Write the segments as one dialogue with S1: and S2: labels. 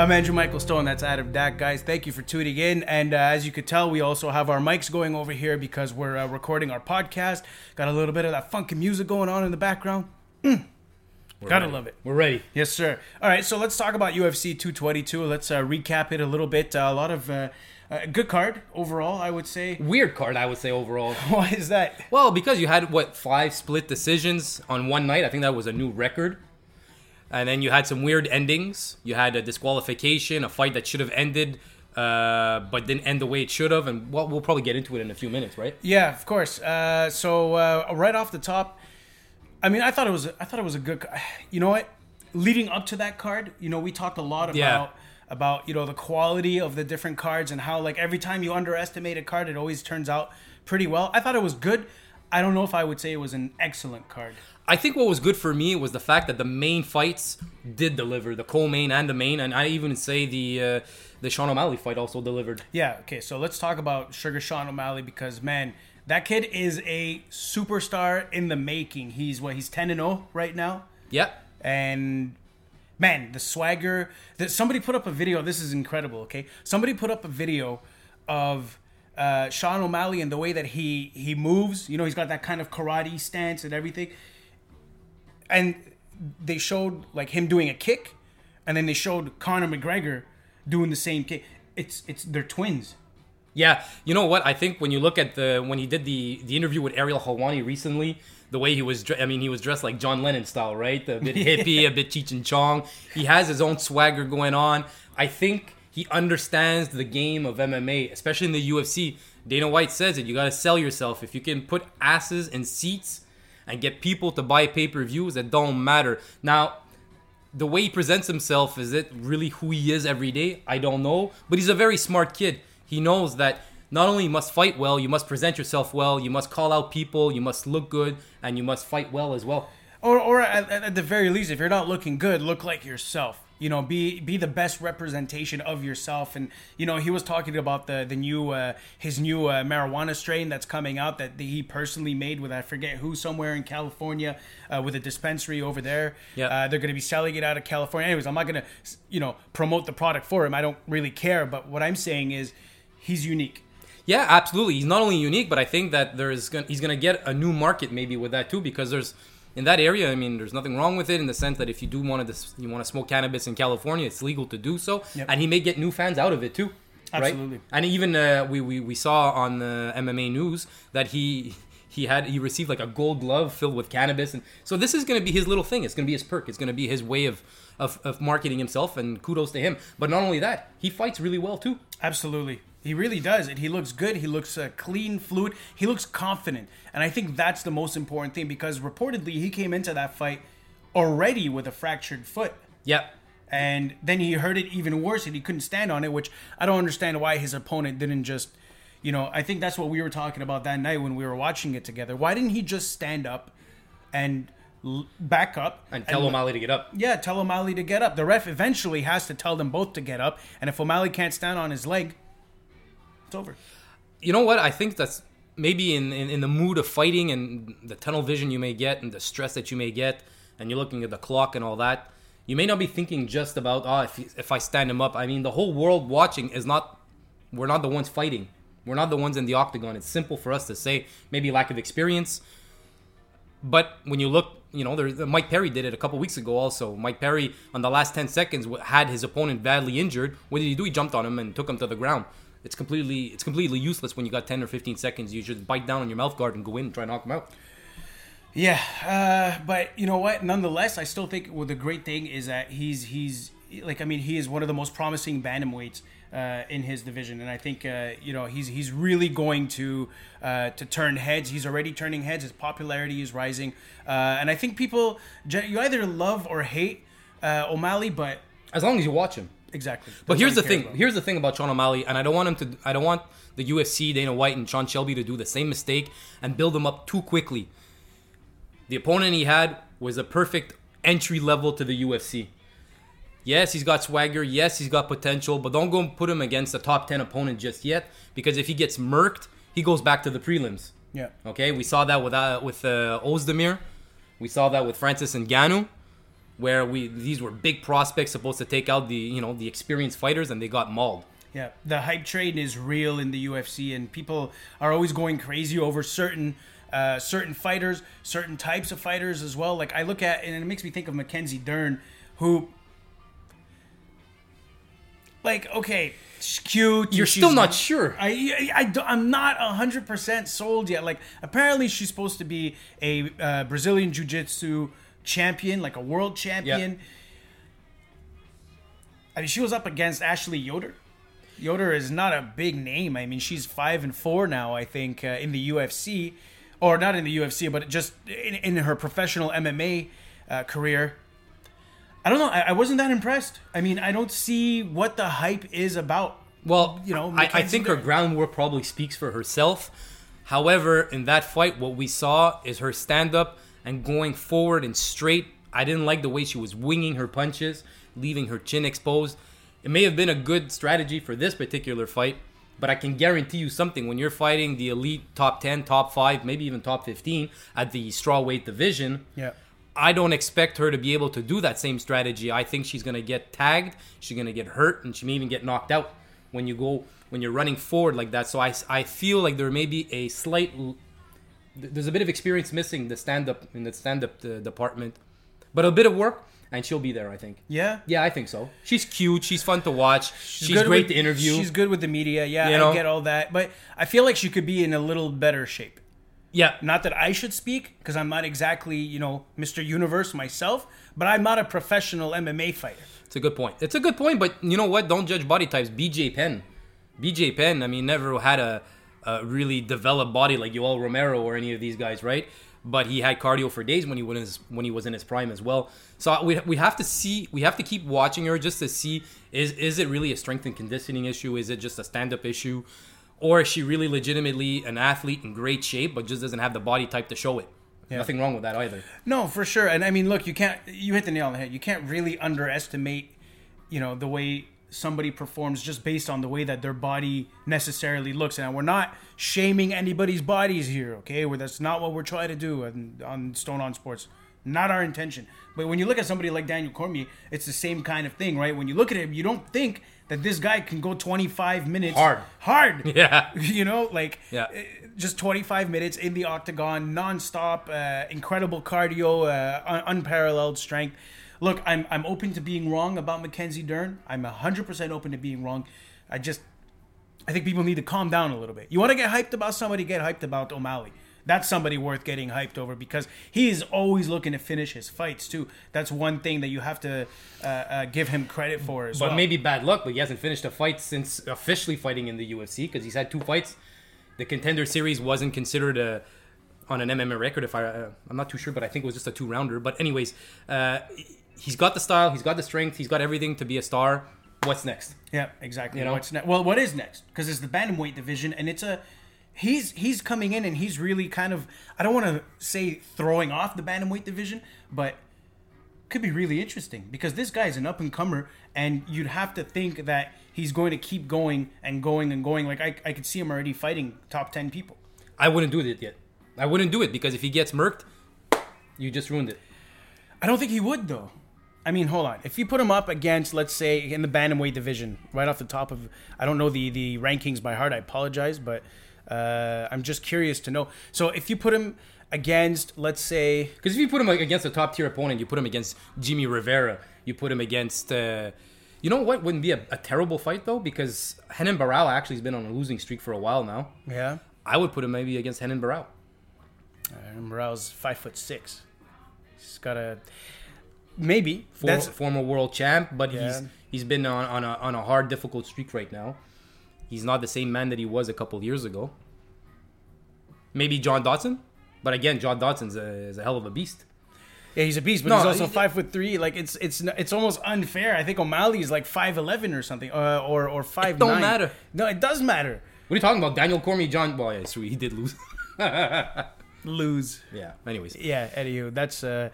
S1: I'm Andrew Michael Stone. That's Adam Dak, guys. Thank you for tuning in. And uh, as you could tell, we also have our mics going over here because we're uh, recording our podcast. Got a little bit of that funky music going on in the background. Mm. Gotta
S2: ready.
S1: love it.
S2: We're ready.
S1: Yes, sir. All right, so let's talk about UFC 222. Let's uh, recap it a little bit. Uh, a lot of uh, uh, good card overall, I would say.
S2: Weird card, I would say overall.
S1: Why is that?
S2: Well, because you had what five split decisions on one night. I think that was a new record. And then you had some weird endings. You had a disqualification, a fight that should have ended, uh, but didn't end the way it should have. And well, we'll probably get into it in a few minutes, right?
S1: Yeah, of course. Uh, so uh, right off the top, I mean, I thought it was I thought it was a good. You know what? Leading up to that card, you know, we talked a lot about
S2: Yeah.
S1: about you know the quality of the different cards and how like every time you underestimate a card, it always turns out pretty well. I thought it was good. I don't know if I would say it was an excellent card.
S2: I think what was good for me was the fact that the main fights did deliver, the co-main and the main, and I even say the uh, the Sean O'Malley fight also delivered.
S1: Yeah. Okay. So let's talk about Suga Sean O'Malley because man, that kid is a superstar in the making. He's what? He's ten and zero right now.
S2: Yep.
S1: and man the swagger that somebody put up a video this is incredible okay somebody put up a video of uh, Sean O'Malley and the way that he he moves you know he's got that kind of karate stance and everything and they showed like him doing a kick and then they showed Conor McGregor doing the same kick it's it's they're twins
S2: Yeah, you know what? I think when you look at the when he did the the interview with Ariel Helwani recently, the way he was, I mean, he was dressed like John Lennon style, right? A bit hippie, a bit Cheech and Chong. He has his own swagger going on. I think he understands the game of MMA, especially in the UFC. Dana White says it: you got to sell yourself. If you can put asses in seats and get people to buy pay per views, that don't matter. Now, the way he presents himself is it really who he is every day? I don't know but he's a very smart kid. He knows that not only you must fight well you must present yourself well you must call out people you must look good and you must fight well as well.
S1: Or or at, at the very least if you're not looking good look like yourself you know be be the best representation of yourself. And you know he was talking about the the new uh, his new uh, marijuana strain that's coming out that he personally made with I forget who somewhere in California uh, with a dispensary over there.
S2: Yeah.
S1: uh, they're going to be selling it out of California. Anyways I'm not going to you know promote the product for him. I don't really care. But what I'm saying is he's unique.
S2: Yeah absolutely. He's not only unique but i think that there's gonna, he's going to get a new market maybe with that too because there's in that area i mean there's nothing wrong with it in the sense that if you do want to you want to smoke cannabis in california it's legal to do so
S1: Yep.
S2: and he may get new fans out of it too right? And even uh, we, we we saw on the mma news that he he had he received like a gold glove filled with cannabis and so this is going to be his little thing it's going to be his perk it's going to be his way of, of of marketing himself and kudos to him but not only that he fights really well too
S1: Absolutely. He really does. And he looks good. He looks uh, clean, fluid. He looks confident. And I think that's the most important thing because reportedly he came into that fight already with a fractured foot.
S2: yeah
S1: And then he hurt it even worse and he couldn't stand on it, which I don't understand why his opponent didn't just, you know, I think that's what we were talking about that night when we were watching it together. Why didn't he just stand up and l- back up
S2: and tell O'Malley to get up
S1: yeah, tell O'Malley to get up. The ref eventually has to tell them both to get up, and if O'Malley can't stand on his leg, it's over.
S2: you know what? I think that's maybe in, in, in the mood of fighting and the tunnel vision you may get and the stress that you may get, and you're looking at the clock and all that. You may not be thinking just about oh if if I stand him up. I mean the whole world watching is not. We're not the ones fighting. We're not the ones in the octagon. It's simple for us to say maybe lack of experience. But when you look, you know, there's Mike Perry did it a couple weeks ago. Also, Mike Perry on the last ten seconds had his opponent badly injured. What did he do? He jumped on him and took him to the ground. It's completely, it's completely useless when you got ten or fifteen seconds. You should bite down on your mouth guard and go in and try and knock him out.
S1: Yeah, uh, but you know what? Nonetheless, I still think well, the great thing is that he's he's like I mean he is one of the most promising bantamweights uh, in his division, and I think uh, you know he's he's really going to uh, to turn heads. He's already turning heads. His popularity is rising, uh, and I think people you either love or hate uh, O'Malley, but
S2: As long as you watch him.
S1: exactly.
S2: But here's the thing.
S1: about.
S2: Here's the thing about Sean O'Malley, and I don't want him to. I don't want the UFC, Dana White, and Sean Shelby to do the same mistake and build him up too quickly. The opponent he had was a perfect entry level to the UFC. Yes, he's got swagger. Yes, he's got potential, but don't go and put him against a top ten opponent just yet, because if he gets murked, he goes back to the prelims.
S1: yeah.
S2: Okay, we saw that with uh, with uh, Ozdemir. We saw that with Francis and Ngannou. where we these were big prospects supposed to take out the you know the experienced fighters and they got mauled.
S1: Yeah, the hype train is real in the UFC, and people are always going crazy over certain uh, certain fighters, certain types of fighters as well. Like I look at, and it makes me think of Mackenzie Dern, who, like, okay, she's cute.
S2: You're
S1: she's-
S2: still not sure.
S1: I, I, I, am not 100% sold yet. Like, apparently she's supposed to be a uh, Brazilian Jiu Jitsu champion, like a world champion. I mean, she was up against Ashley Yoder. Yoder is not a big name. I mean, she's five and four now, I think, uh, in the UFC, or not in the UFC, but just in, in her professional MMA uh, career. I don't know. I, I wasn't that impressed. I mean, I don't see what the hype is about.
S2: Well,
S1: You know,
S2: I, I think her
S1: Dern.
S2: groundwork probably speaks for herself. However, in that fight, what we saw is her stand up and going forward and straight. I didn't like the way she was winging her punches, leaving her chin exposed. It may have been a good strategy for this particular fight, but I can guarantee you something when you're fighting the elite top 10, top 5, maybe even top 15 at the strawweight division.
S1: Yeah.
S2: I don't expect her to be able to do that same strategy. I think she's going to get tagged, she's going to get hurt, and she may even get knocked out when you go when you're running forward like that. So I, I feel like there may be a slight there's a bit of experience missing the stand up in the stand up uh, department, but a bit of work and she'll be there. I think.
S1: Yeah.
S2: Yeah, I think so. She's cute. She's fun to watch. She's,
S1: good
S2: great
S1: with-
S2: to interview.
S1: She's good with the media. Yeah,
S2: You
S1: I
S2: know?
S1: get all that, but I feel like she could be in a little better shape.
S2: Yeah,
S1: Not that I should speak because I'm not exactly you know Mr. Universe myself, but I'm not a professional MMA fighter.
S2: It's a good point. It's a good point, but you know what? Don't judge body types. BJ Penn, BJ Penn. I mean, never had a, a really developed body like Yoel Romero or any of these guys, right? But he had cardio for days when he was when he was in his prime as well. So we, we have to see, we have to keep watching her just to see is is it really a strength and conditioning issue? Is it just a stand up issue, or is she really legitimately an athlete in great shape but just doesn't have the body type to show it? Nothing wrong with that either.
S1: No, for sure. And I mean, look, you can't. You hit the nail on the head. You can't really underestimate, you know, the way somebody performs just based on the way that their body necessarily looks. And we're not shaming anybody's bodies here, okay? Where that's not what we're trying to do on, on Stone on Sports. Not our intention. But when you look at somebody like Daniel Cormier, it's the same kind of thing, right? When you look at him, you don't think that this guy can go 25 minutes
S2: Hard.
S1: hard.
S2: Yeah.
S1: You know, like
S2: Yeah.
S1: uh, just 25 minutes in the octagon, nonstop, uh, incredible cardio, uh, un- unparalleled strength. Look, I'm I'm open to being wrong about Mackenzie Dern. I'm 100% open to being wrong. I just I think people need to calm down a little bit. You want to get hyped about somebody, get hyped about O'Malley. That's somebody worth getting hyped over because he is always looking to finish his fights too. That's one thing that you have to uh, uh, give him credit for as
S2: But
S1: well.
S2: maybe bad luck, but he hasn't finished a fight since officially fighting in the UFC because he's had two fights. The contender series wasn't considered a on an MMA record. If I, uh, I'm not too sure, but I think it was just a two rounder. But anyways, uh, he's got the style, he's got the strength, he's got everything to be a star. What's next?
S1: Yeah, exactly.
S2: You know?
S1: What's ne- well, what is next? Because it's the bantamweight division, and it's a he's he's coming in and he's really kind of I don't want to say throwing off the bantamweight division, but could be really interesting because this guy's an up and comer, and you'd have to think that he's going to keep going and going and going. Like I, I could see him already fighting top ten people.
S2: I wouldn't do it yet. I wouldn't do it because if he gets murked, you just ruined it.
S1: I don't think he would though. I mean, hold on. If you put him up against, let's say, in the bantamweight division, right off the top of, I don't know the the rankings by heart. I apologize, but uh, I'm just curious to know. So if you put him against, let's say,
S2: Because if you put him like, against a top tier opponent, you put him against Jimmy Rivera, you put him against. Uh, you know what wouldn't be a, a terrible fight though? Because Henan Barao actually has been on a losing streak for a while now.
S1: yeah,
S2: I would put him maybe against Henan Barao.
S1: uh, Morale's five foot six. He's got a maybe.
S2: For, former world champ, but he's he's been on, on a on a hard, difficult streak right now. He's not the same man that he was a couple years ago. Maybe John Dodson, but again, John Dodson's a, is a hell of a beast.
S1: yeah, he's a beast, but
S2: No,
S1: he's also
S2: he-
S1: five foot three. Like it's it's it's almost unfair. I think O'Malley is like five eleven or something, uh, or or five.
S2: don't matter.
S1: No, it does matter.
S2: What are you talking about? Daniel Cormier, John. Well, yeah, sweet, he did lose.
S1: Lose.
S2: yeah. Anyways,
S1: yeah anywho that's uh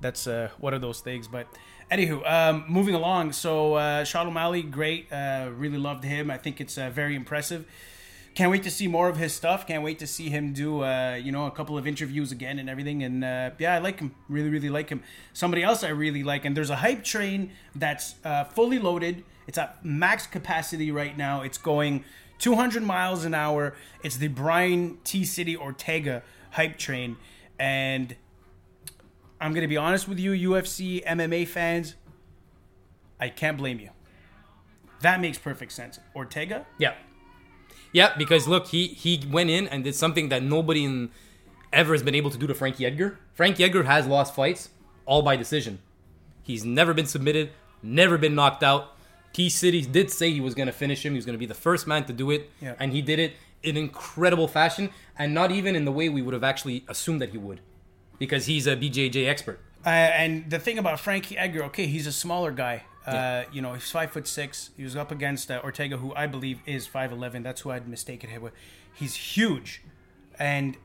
S1: that's uh one of those things but anywho um moving along so uh Sean O'Malley great uh really loved him I think it's uh, very impressive can't wait to see more of his stuff. Can't wait to see him do, uh, you know, a couple of interviews again and everything. And uh, yeah, I like him. Really, really like him. Somebody else I really like, and there's a hype train that's uh, fully loaded. It's at max capacity right now. It's going 200 miles an hour. It's the Brian T City Ortega hype train, and I'm gonna be honest with you, UFC MMA fans. I can't blame you. That makes perfect sense. Ortega,
S2: Yeah. Yeah, because look, he he went in and did something that nobody in ever has been able to do to Frankie Edgar. Frankie Edgar has lost fights all by decision. He's never been submitted, never been knocked out. T City did say he was going to finish him. He was going to be the first man to do it,
S1: Yeah.
S2: and he did it in incredible fashion, and not even in the way we would have actually assumed that he would, because he's a BJJ expert.
S1: Uh, and the thing about Frankie Edgar, okay, he's a smaller guy. Uh, you know, he's five foot six. He was up against uh, Ortega, who I believe is five eleven. That's who I'd mistaken him with. He's huge, and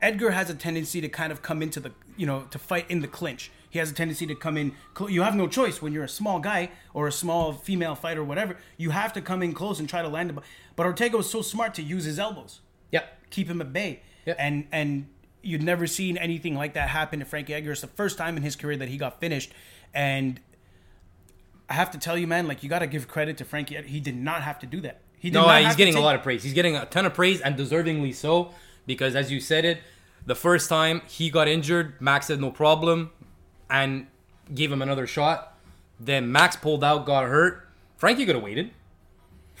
S1: Edgar has a tendency to kind of come into the, you know, to fight in the clinch. He has a tendency to come in. cl- You have no choice when you're a small guy or a small female fighter, or whatever. You have to come in close and try to land him. But Ortega was so smart to use his elbows
S2: Yeah,
S1: keep him at bay.
S2: Yeah.
S1: And and you'd never seen anything like that happen to Frankie Edgar. It's the first time in his career that he got finished. And I have to tell you, man, like you got to give credit to Frankie. He did not have to do that. He did
S2: No,
S1: not
S2: he's getting a lot of praise. He's getting a ton of praise and deservingly so because, as you said it, the first time he got injured, Max said no problem and gave him another shot. Then Max pulled out, got hurt. Frankie could have waited.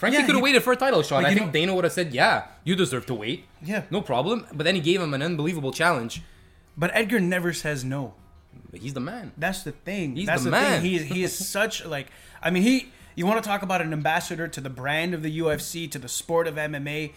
S2: Frankie
S1: Yeah,
S2: could have waited for a title shot.
S1: like,
S2: I think
S1: know-
S2: Dana would have said, "Yeah, you deserve to wait."
S1: Yeah.
S2: no problem. But then he gave him an unbelievable challenge.
S1: But Edgar never says no.
S2: But he's the man.
S1: That's the thing.
S2: He's
S1: That's
S2: the
S1: the,
S2: man.
S1: thing. He is, he is such like I mean he you want to talk about an ambassador to the brand of the UFC to the sport of MMA.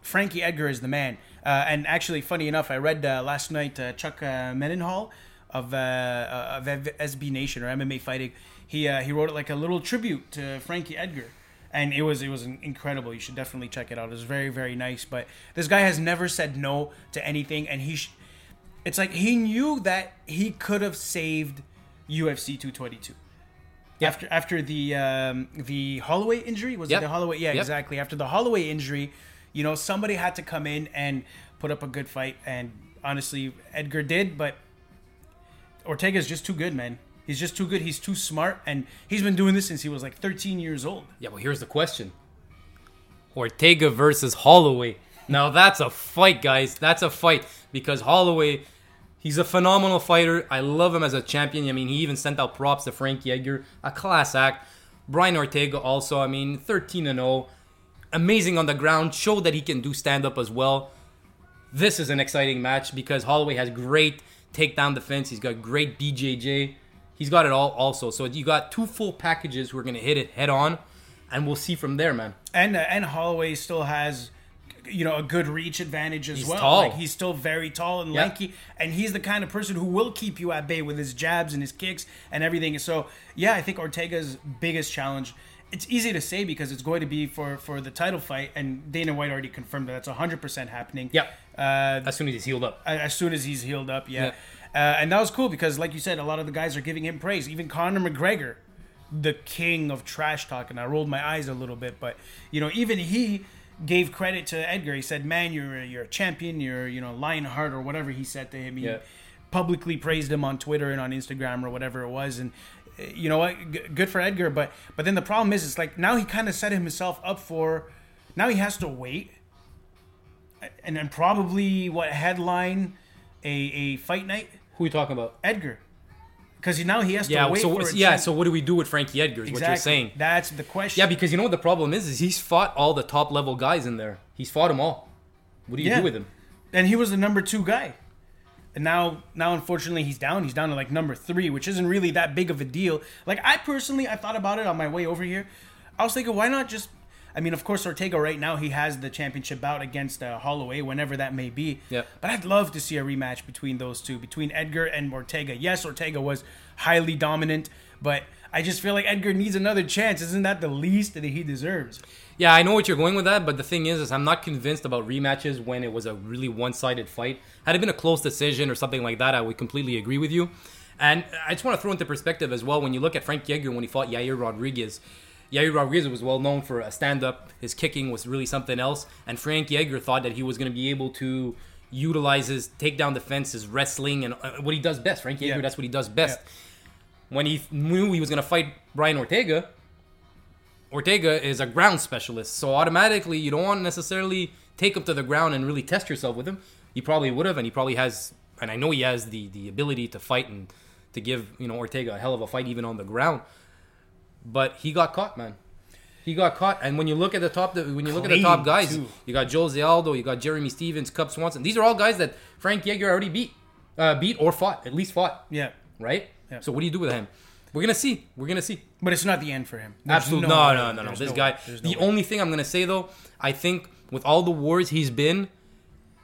S1: Frankie Edgar is the man. Uh, and actually, funny enough, I read uh, last night uh, Chuck uh, Mindenhall of uh, of SB Nation or MMA Fighting. He uh, he wrote like a little tribute to Frankie Edgar, and it was it was incredible. You should definitely check it out. It was very very nice. But this guy has never said no to anything, and he. Sh- it's like he knew that he could have saved UFC 222. After after the um, the Holloway injury was
S2: Yep.
S1: it the Holloway? Yeah,
S2: Yep.
S1: exactly. After the Holloway injury, you know somebody had to come in and put up a good fight, and honestly, Edgar did. But Ortega's just too good, man. He's just too good. He's too smart, and he's been doing this since he was like 13 years old.
S2: Yeah, well, here's the question: Ortega versus Holloway. Now that's a fight, guys. That's a fight because Holloway, he's a phenomenal fighter. I love him as a champion. I mean, he even sent out props to Frankie Edgar, a class act. Brian Ortega also. I mean, 13 and 0, amazing on the ground. Showed that he can do stand up as well. This is an exciting match because Holloway has great takedown defense. He's got great BJJ. He's got it all also. So you got two full packages who are going to hit it head on, and we'll see from there, man.
S1: and uh, and Holloway still has you know a good reach advantage as
S2: He's
S1: well.
S2: tall.
S1: Like he's still very tall and
S2: Yeah.
S1: lanky, and he's the kind of person who will keep you at bay with his jabs and his kicks and everything. So yeah, I think Ortega's biggest challenge. It's easy to say because it's going to be for for the title fight, and Dana White already confirmed that that's 100 percent happening.
S2: Yep.
S1: Uh,
S2: As soon as he's healed up.
S1: as soon as he's healed up. Yeah, Uh, and that was cool because, like you said, a lot of the guys are giving him praise. Even Conor McGregor, the king of trash talk, and I rolled my eyes a little bit, but you know, even he gave credit to Edgar. He said, "Man, you're a, you're a champion. You're you know Lionheart or whatever he said to him." He
S2: Yeah.
S1: publicly praised him on Twitter and on Instagram or whatever it was, and. uh, You know what? G- good for Edgar, but but then the problem is, it's like now he kind of set himself up for. Now he has to wait and then probably what headline a, a fight night
S2: Who are you talking about?
S1: Edgar because now he has to
S2: Yeah,
S1: wait
S2: so
S1: for a
S2: yeah, so what do we do with Frankie Edgar? Is what you're saying.
S1: that's the question
S2: Yeah, because you know what the problem is? Is he's fought all the top level guys in there. He's fought them all. What do you
S1: Yeah.
S2: do with him?
S1: and he was the number two guy and now now unfortunately he's down he's down to like number three which isn't really that big of a deal like i personally i thought about it on my way over here i was thinking why not just i mean of course ortega right now he has the championship bout against uh, holloway whenever that may be
S2: Yeah.
S1: but i'd love to see a rematch between those two between edgar and ortega yes ortega was highly dominant but i just feel like edgar needs another chance isn't that the least that he deserves
S2: Yeah, I know what you're going with that, but the thing is, is I'm not convinced about rematches when it was a really one-sided fight. Had it been a close decision or something like that, I would completely agree with you. And I just want to throw into perspective as well when you look at Frankie Edgar when he fought Yair Rodriguez. Yair Rodriguez was well known for a stand up. His kicking was really something else. And Frankie Edgar thought that he was going to be able to utilize his takedown defense, his wrestling, and uh, what he does best. Frankie Edgar,
S1: Yeah.
S2: that's what he does best. When he knew he was going to fight Brian Ortega, Ortega is a ground specialist. So automatically, you don't want to necessarily take him to the ground and really test yourself with him. He probably would have, and he probably has, and I know he has the, the ability to fight and to give, you know, Ortega a hell of a fight even on the ground but he got caught, man. He got caught, and when you look at the top, when you look at the top guys,
S1: too.
S2: you got Jose Aldo, you got Jeremy Stephens, Cub Swanson. These are all guys that Frankie Edgar already beat, uh, beat or fought, at least fought,
S1: Yeah.
S2: right?
S1: Yeah.
S2: So what do you do with him? We're gonna see. We're gonna see.
S1: But it's not the end for him. There's
S2: Absolutely,
S1: no
S2: no, no, no, no. This
S1: no
S2: guy.
S1: way. There's no
S2: the
S1: way.
S2: only thing I'm gonna say though, I think with all the wars he's been.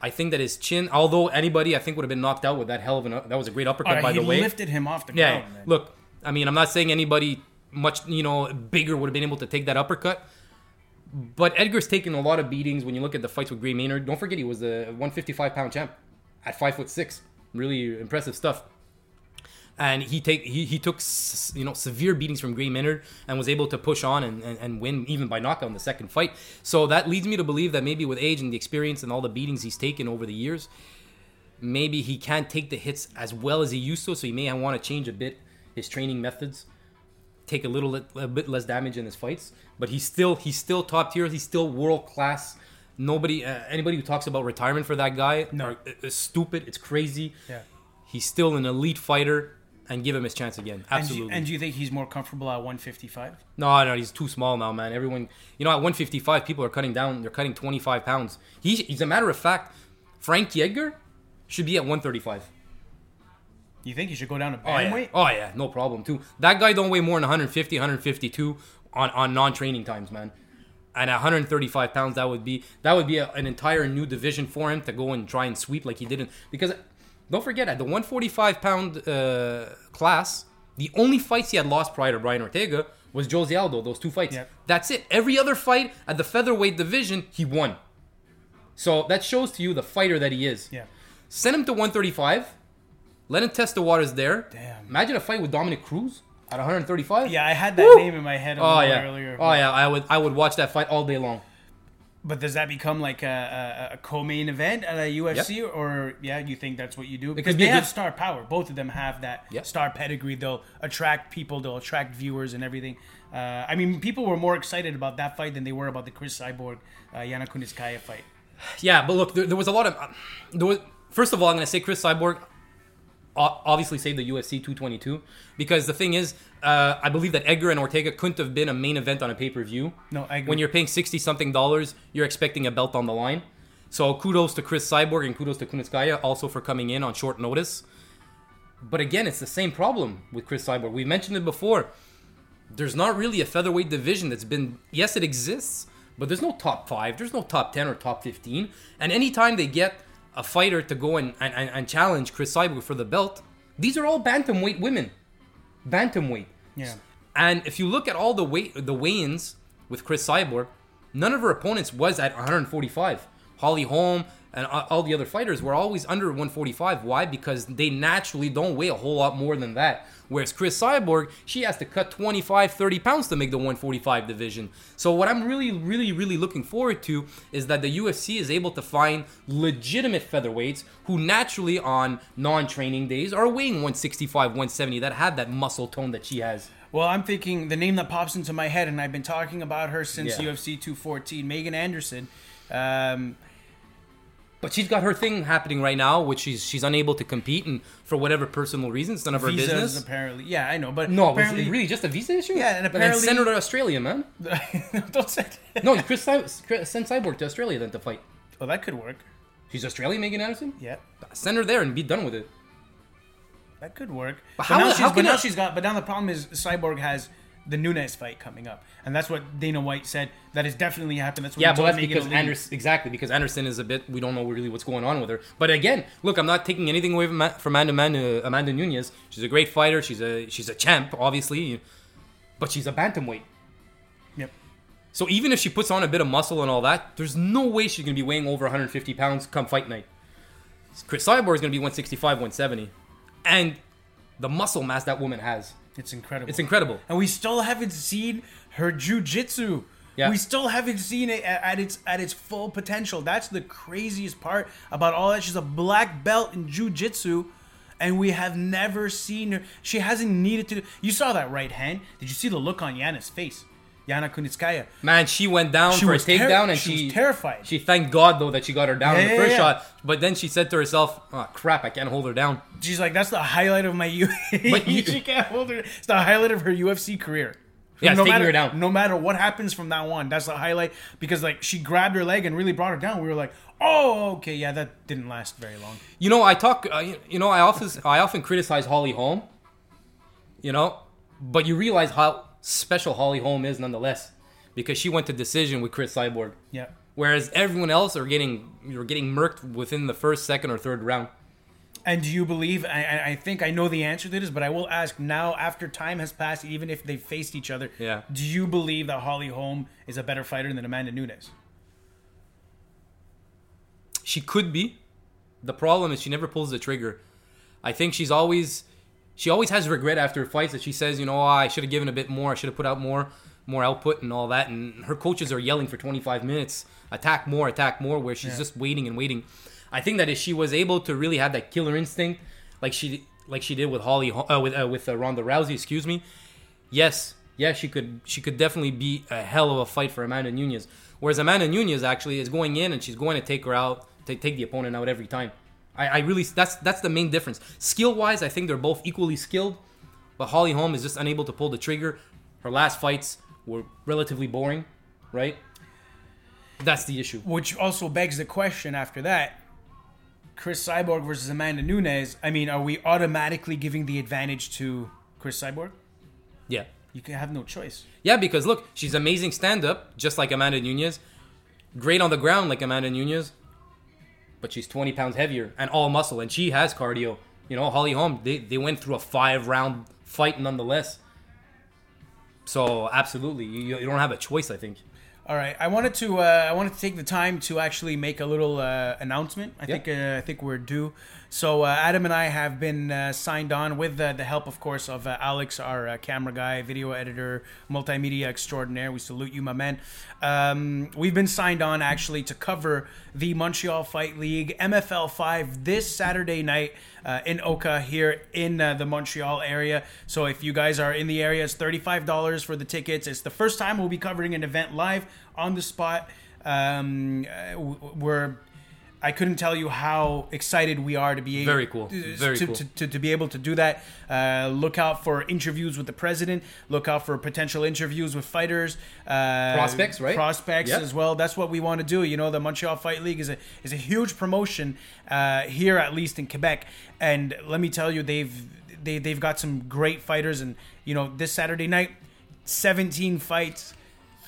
S2: I think that his chin, although anybody I think would have been knocked out with that hell of an that was a great uppercut
S1: Alright,
S2: by the way.
S1: He lifted him off the
S2: Yeah,
S1: ground. man.
S2: look, I mean, I'm not saying anybody much, you know, bigger would have been able to take that uppercut. But Edgar's taken a lot of beatings when you look at the fights with Gray Maynard. Don't forget he was the 155 pound champ at five foot six. Really impressive stuff. And he take he, he took you know severe beatings from Gray Maynard and was able to push on and, and, and win even by knockout in the second fight. So that leads me to believe that maybe with age and the experience and all the beatings he's taken over the years, maybe he can't take the hits as well as he used to. So he may want to change a bit his training methods, take a little a bit less damage in his fights. But he's still he's still top tier. He's still world class. Nobody uh, anybody who talks about retirement for that guy
S1: No.
S2: are, is stupid. It's crazy.
S1: Yeah.
S2: He's still an elite fighter. And give him his chance again.
S1: And do,
S2: Absolutely.
S1: and do you think he's more comfortable at 155?
S2: No, no, he's too small now, man. Everyone, you know, at 155, people are cutting down. They're cutting 25 pounds. He, he's a matter of fact, Frankie Edgar should be at 135.
S1: You think he should go down to
S2: Oh yeah.
S1: bantamweight?
S2: oh yeah, no problem too. That guy don't weigh more than 150, 152 on on non-training times, man. And at 135 pounds, that would be that would be a, an entire new division for him to go and try and sweep like he didn't. Because don't forget, at the 145 pound uh, class, the only fights he had lost prior to Brian Ortega was Jose Aldo. Those two fights.
S1: Yep.
S2: That's it. Every other fight at the featherweight division, he won. So that shows to you the fighter that he is.
S1: Yeah.
S2: Send him to 135. Let him test the waters there.
S1: Damn.
S2: Imagine a fight with Dominick Cruz at 135.
S1: Yeah, I had that
S2: Woo!
S1: name in my head
S2: Oh yeah.
S1: earlier.
S2: Oh yeah. I would I would watch that fight all day long.
S1: But does that become like a, a, a co-main event at a UFC, or yeah, you think that's what you do? Because
S2: be
S1: they have
S2: good-
S1: star power. Both of them have that
S2: Yep.
S1: star pedigree. They'll attract people. They'll attract viewers and everything. Uh, I mean, people were more excited about that fight than they were about the Cris Cyborg, uh, Yana Kunitskaya fight.
S2: Yeah, but look, there, there was a lot of. Uh, there was first of all, I'm gonna say Cris Cyborg obviously saved the UFC 222 because the thing is, uh, I believe that Edgar and Ortega couldn't have been a main event on a pay per view.
S1: No, I agree.
S2: When you're paying sixty something dollars, you're expecting a belt on the line. So kudos to Cris Cyborg and kudos to Kunitskaya also for coming in on short notice. But again, it's the same problem with Cris Cyborg. We mentioned it before. There's not really a featherweight division that's been. Yes, it exists, but there's no top five. There's no top ten or top fifteen. And anytime they get a fighter to go and, and, and challenge Cris Cyborg for the belt, these are all bantamweight women. Bantamweight.
S1: Yeah.
S2: And if you look at all the weight the weigh-ins with Cris Cyborg, none of her opponents was at 145. Holly Holm and all the other fighters were always under 145. Why? Because they naturally don't weigh a whole lot more than that. Whereas Cris Cyborg, she has to cut 25, 30 pounds to make the 145 division. So what I'm really, really, really looking forward to is that the UFC is able to find legitimate featherweights who naturally on non-training days are weighing 165, 170 that have that muscle tone that she has.
S1: Well, I'm thinking the name that pops into my head, and I've been talking about her since
S2: Yeah.
S1: UFC 214, Megan Anderson. Um,
S2: But she's got her thing happening right now, which she's she's unable to compete, and for whatever personal reasons, none of her
S1: visas
S2: business.
S1: apparently. Yeah, I know, but
S2: No, was
S1: apparently,
S2: it really just a visa issue?
S1: Yeah, and apparently-
S2: send her to Australia, man.
S1: don't say that.
S2: No, Chris, Chris- send Cyborg to Australia then to fight.
S1: Well, that could work.
S2: She's Australian, Megan Anderson.
S1: Yeah,
S2: Send her there and be done with it.
S1: that could work.
S2: But
S1: But,
S2: how-
S1: now,
S2: how
S1: she's, but now
S2: a-
S1: she's got. But now the problem is Cyborg has the Nunes fight coming up, and that's what Dana White said. That is definitely happened. That's what
S2: Yeah, but that's because. Anderson exactly because Anderson is a bit. We don't know really what's going on with her. But again, look, I'm not taking anything away from, from Amanda, Amanda Amanda Nunes. She's a great fighter. She's a she's a champ, obviously, but she's a bantamweight.
S1: Yep.
S2: So even if she puts on a bit of muscle and all that, there's no way she's gonna be weighing over 150 pounds come fight night. Cris Cyborg is gonna be 165, 170, and the muscle mass that woman has.
S1: It's incredible.
S2: It's incredible.
S1: and we still haven't seen her jujitsu.
S2: Yeah.
S1: We still haven't seen it at, at its at its full potential. That's the craziest part about all that. She's a black belt in jujitsu, and we have never seen her. She hasn't needed to. You saw that right hand. Did you see the look on Yana's face? Yana Kunitskaya.
S2: Man, she went down
S1: She
S2: for a
S1: was ter-
S2: takedown and
S1: she
S2: she,
S1: was terrified.
S2: She thanked God though that she got her down in the
S1: yeah,
S2: first
S1: yeah.
S2: shot. But then she said to herself, "Oh crap, I can't hold her down."
S1: She's like, that's the highlight of my U.
S2: But you-
S1: she can't hold her. It's the highlight of her UFC career.
S2: Yeah,
S1: no matter,
S2: her down.
S1: No matter what happens from that one, that's the highlight because like she grabbed her leg and really brought her down. We were like, oh, okay, yeah, that didn't last very long.
S2: You know, I talk. Uh, you- you know, I often I often criticize Holly Holm. You know, but you realize how special Holly Holm is nonetheless, because she went to decision with Cris Cyborg,
S1: Yeah.
S2: whereas everyone else are getting you're getting murked within the first, second, or third round.
S1: And do you believe? I, I- I think I know the answer to this, but I will ask now. After time has passed, even if they faced each other,
S2: Yeah.
S1: do you believe that Holly Holm is a better fighter than Amanda Nunes?
S2: She could be. The problem is she never pulls the trigger. I think she's always she always has regret after fights that she says, you know, "Oh, I should have given a bit more. I should have put out more, more output and all that. And her coaches are yelling for 25 minutes, attack more, attack more, where she's
S1: Yeah.
S2: just waiting and waiting. I think that if she was able to really have that killer instinct, like she like she did with Holly, uh, with uh, with uh, Ronda Rousey, excuse me, yes, yes, she could she could definitely be a hell of a fight for Amanda Nunes. Whereas Amanda Nunes actually is going in and she's going to take her out, take take the opponent out every time. I, I really that's that's the main difference. Skill wise, I think they're both equally skilled, but Holly Holm is just unable to pull the trigger. Her last fights were relatively boring, right? That's the issue.
S1: Which also begs the question after that Cris Cyborg versus Amanda Nunes. I mean, are we automatically giving the advantage to Cris Cyborg?
S2: Yeah.
S1: You can have no choice.
S2: Yeah, because look, she's amazing stand up, just like Amanda Nunes. Great on the ground, like Amanda Nunes. But she's 20 pounds heavier and all muscle, and she has cardio. You know, Holly Holm, they, they went through a five round fight nonetheless. So, absolutely, you, you don't have a choice, I think.
S1: All right, I wanted to uh, I wanted to take the time to actually make a little uh, announcement. I
S2: Yeah.
S1: think uh, I think we're due. So uh, Adam and I have been uh, signed on with uh, the help, of course, of uh, Alex, our uh, camera guy, video editor, multimedia extraordinaire. We salute you, my man. Um, we've been signed on actually to cover the Montreal Fight League MFL five this Saturday night uh, in Oka here in uh, the Montreal area. So if you guys are in the area, it's thirty five dollars for the tickets. It's the first time we'll be covering an event live on the spot. Um, uh, we're I couldn't tell you how excited we are to be able,
S2: Very cool. Very
S1: to,
S2: cool.
S1: To, to, to be able to do that. Uh, look out for interviews with the president. Look out for potential interviews with fighters, uh,
S2: Prospects, right?
S1: Prospects
S2: Yep.
S1: as well. That's what we want to do. You know, the Montreal Fight League is a is a huge promotion uh, here, at least in Quebec. And let me tell you, they've they they've got some great fighters. And you know, this Saturday night, seventeen fights,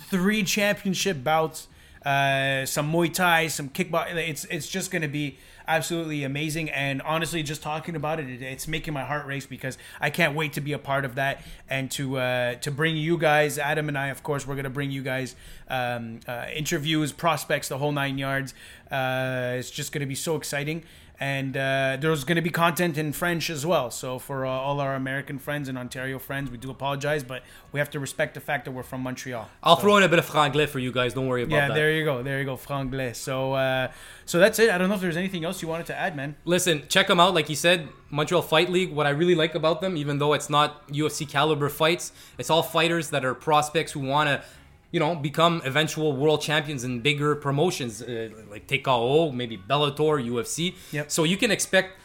S1: three championship bouts, uh, some Muay Thai, some kickboxing. It's it's just going to be absolutely amazing. And honestly, just talking about it, it, it's making my heart race because I can't wait to be a part of that and to uh, to bring you guys, Adam and I, of course, we're going to bring you guys um, uh, interviews, prospects, the whole nine yards. Uh, it's just going to be so exciting. And uh, there's going to be content in French as well. So for uh, all our American friends and Ontario friends, we do apologize, but we have to respect the fact that we're from Montreal.
S2: I'll
S1: So-
S2: throw in a bit of franglais for you guys. Don't worry about
S1: yeah,
S2: that.
S1: Yeah, there you go. There you go. Franglais. So, uh, so that's it. I don't know if there's anything else you wanted to add, man.
S2: Listen, check them out. Like you said, Montreal Fight League. What I really like about them, even though it's not UFC caliber fights, it's all fighters that are prospects who want to, you know, become eventual world champions in bigger promotions uh, like TKO, maybe Bellator, UFC.
S1: Yep.
S2: So you can expect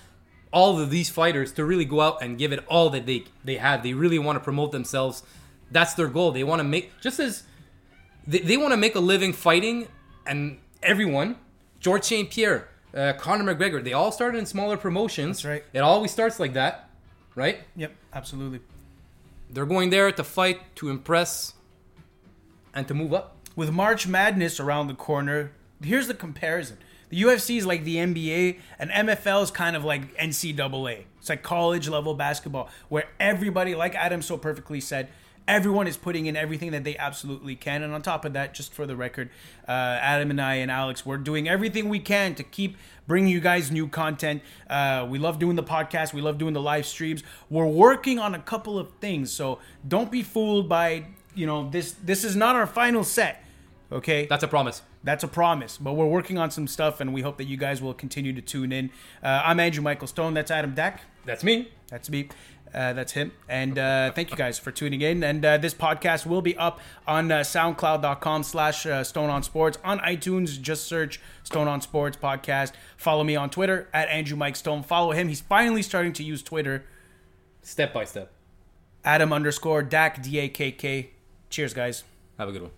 S2: all of these fighters to really go out and give it all that they they have. They really want to promote themselves. That's their goal. They want to make just as they, they want to make a living fighting, and everyone, George St. Pierre, uh, Conor McGregor, they all started in smaller promotions.
S1: That's right.
S2: It always starts like that, right?
S1: Yep, absolutely.
S2: They're going there to fight, to impress, and to move up.
S1: With March Madness around the corner, here's the comparison. The UFC is like the NBA, and MFL is kind of like NCAA. It's like college level basketball, where everybody, like Adam so perfectly said, Everyone is putting in everything that they absolutely can. And on top of that, just for the record, uh, Adam and I and Alex, we're doing everything we can to keep bringing you guys new content. Uh, we love doing the podcast, we love doing the live streams. We're working on a couple of things. So don't be fooled by, you know, this. This is not our final set. Okay,
S2: That's a promise.
S1: that's a promise, but we're working on some stuff, and we hope that you guys will continue to tune in. Uh, I'm Andrew Michael Stone. That's Adam Dack.
S2: That's me.
S1: That's me. Uh, that's him. And uh, thank you guys for tuning in. And uh, this podcast will be up on uh, soundcloud.com slash uh, Stone on Sports. On iTunes, just search Stone on Sports podcast. Follow me on Twitter at Andrew Mike Stone. Follow him. He's finally starting to use Twitter.
S2: Step by step.
S1: Adam underscore Dakk, D A K K. Cheers, guys.
S2: Have a good one.